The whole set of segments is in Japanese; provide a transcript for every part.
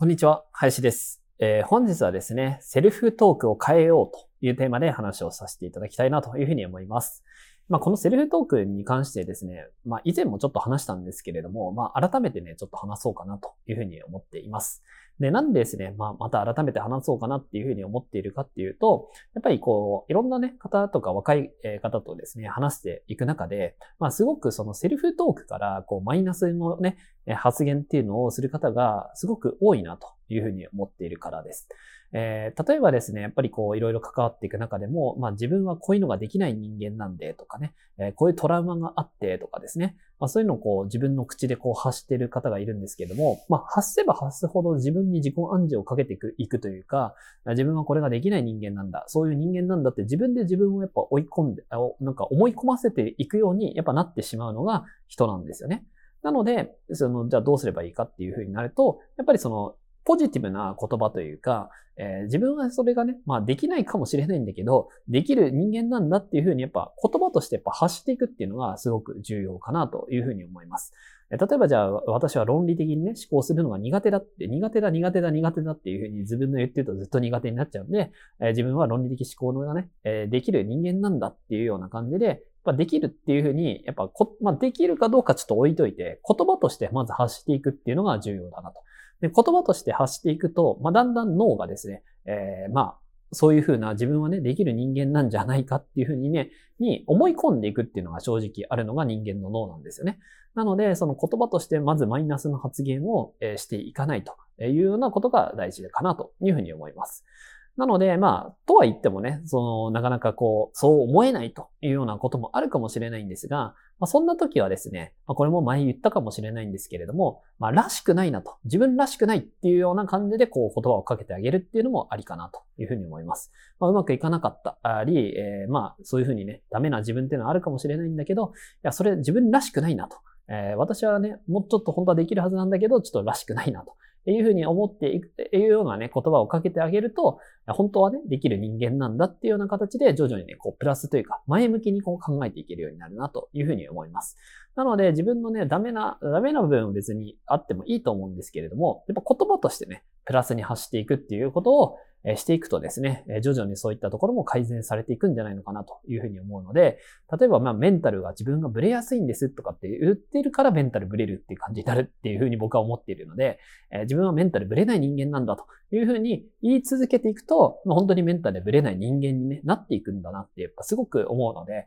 こんにちは林です、えー本日はですねセルフトークを変えようというテーマで話をさせていただきたいなというふうに思いますまあ、このセルフトークに関してですね、まあ、以前もちょっと話したんですけれども、まあ、改めてね、ちょっと話そうかなというふうに思っています。で、なんでですね、まあ、また改めて話そうかなっていうふうに思っているかっていうと、やっぱりこう、いろんなね、方とか若い方とですね、話していく中で、まあ、すごくそのセルフトークから、こう、マイナスのね、発言っていうのをする方がすごく多いなというふうに思っているからです。えー例えばですね、やっぱりこういろいろ関わっていく中でも、まあ自分はこういうのができない人間なんでとかね、えーこういうトラウマがあってとかですね、まあそういうのをこう自分の口でこう発してる方がいるんですけども、まあ発せば発すほど自分に自己暗示をかけていくいくというか、自分はこれができない人間なんだ、そういう人間なんだって自分で自分をやっぱ追い込んで、なんか思い込ませていくようにやっぱなってしまうのが人なんですよね。なので、その、じゃあどうすればいいかっていうふうになると、やっぱりその、ポジティブな言葉というか、えー自分はそれがね、まあできないかもしれないんだけど、できる人間なんだっていうふうにやっぱ言葉としてやっぱ発していくっていうのがすごく重要かなというふうに思います。例えばじゃあ私は論理的にね、思考するのが苦手だって、苦手だ苦手だ苦手だっていうふうに自分の言ってるとずっと苦手になっちゃうんで、えー自分は論理的思考のね、えーできる人間なんだっていうような感じで、やっぱできるっていうふうに、やっぱこ、まあ、できるかどうかちょっと置いといて、言葉としてまず発していくっていうのが重要だなと。で、言葉として発していくと、まあ、だんだん脳がですね、えーまあ、そういうふうな自分はね、できる人間なんじゃないかっていうふうにね、に思い込んでいくっていうのが正直あるのが人間の脳なんですよね。なので、その言葉としてまずマイナスの発言をしていかないというようなことが大事かなというふうに思います。なので、まあ、とは言ってもね、その、なかなかこう、そう思えないというようなこともあるかもしれないんですが、まあ、そんな時はですね、まあ、これも前言ったかもしれないんですけれども、まあ、らしくないなと、自分らしくないっていうような感じで、こう、言葉をかけてあげるっていうのもありかなというふうに思います。まあ、うまくいかなかったり、えーまあ、そういうふうにね、ダメな自分っていうのはあるかもしれないんだけど、いや、それ自分らしくないなと。えー私はね、もうちょっと本当はできるはずなんだけど、ちょっとらしくないなと。っていうふうに思っていくって、いうようなね、言葉をかけてあげると、本当はね、できる人間なんだっていうような形で、徐々にね、こう、プラスというか、前向きにこう考えていけるようになるなというふうに思います。なので、自分のね、ダメな、ダメな部分は別にあってもいいと思うんですけれども、やっぱ言葉としてね、プラスに発していくっていうことを、していくとですね、徐々にそういったところも改善されていくんじゃないのかなというふうに思うので、例えばまあメンタルが自分がブレやすいんですとかって言ってるからメンタルブレるっていう感じになるっていうふうに僕は思っているので、自分はメンタルブレない人間なんだというふうに言い続けていくと、本当にメンタルブレない人間に、ね、なっていくんだなってやっぱすごく思うので、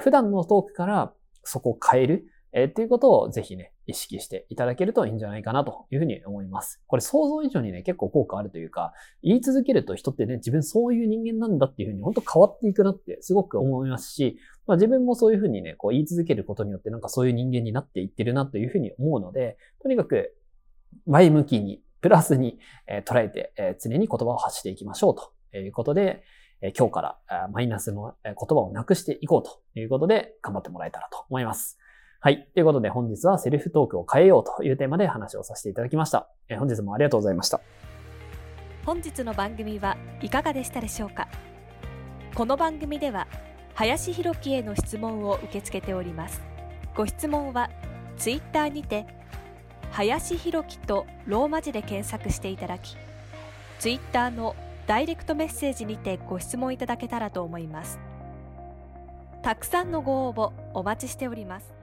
普段のトークからそこを変える、えーっていうことをぜひね、意識していただけるといいんじゃないかなというふうに思います。これ想像以上にね、結構効果あるというか、言い続けると人ってね、自分そういう人間なんだっていうふうに本当変わっていくなってすごく思いますし、まあ自分もそういうふうにね、こう言い続けることによってなんかそういう人間になっていってるなというふうに思うので、とにかく前向きに、プラスに、え捉えて、え常に言葉を発していきましょうということで、え今日からマイナスの言葉をなくしていこうということで頑張ってもらえたらと思います。はい。ということで本日はセルフトークを変えようというテーマで話をさせていただきました。えー本日もありがとうございました。本日の番組はいかがでしたでしょうか？この番組では林博樹への質問を受け付けておりますご質問はツイッターにて林博樹とローマ字で検索していただきツイッターのダイレクトメッセージにてご質問いただけたらと思いますたくさんのご応募お待ちしております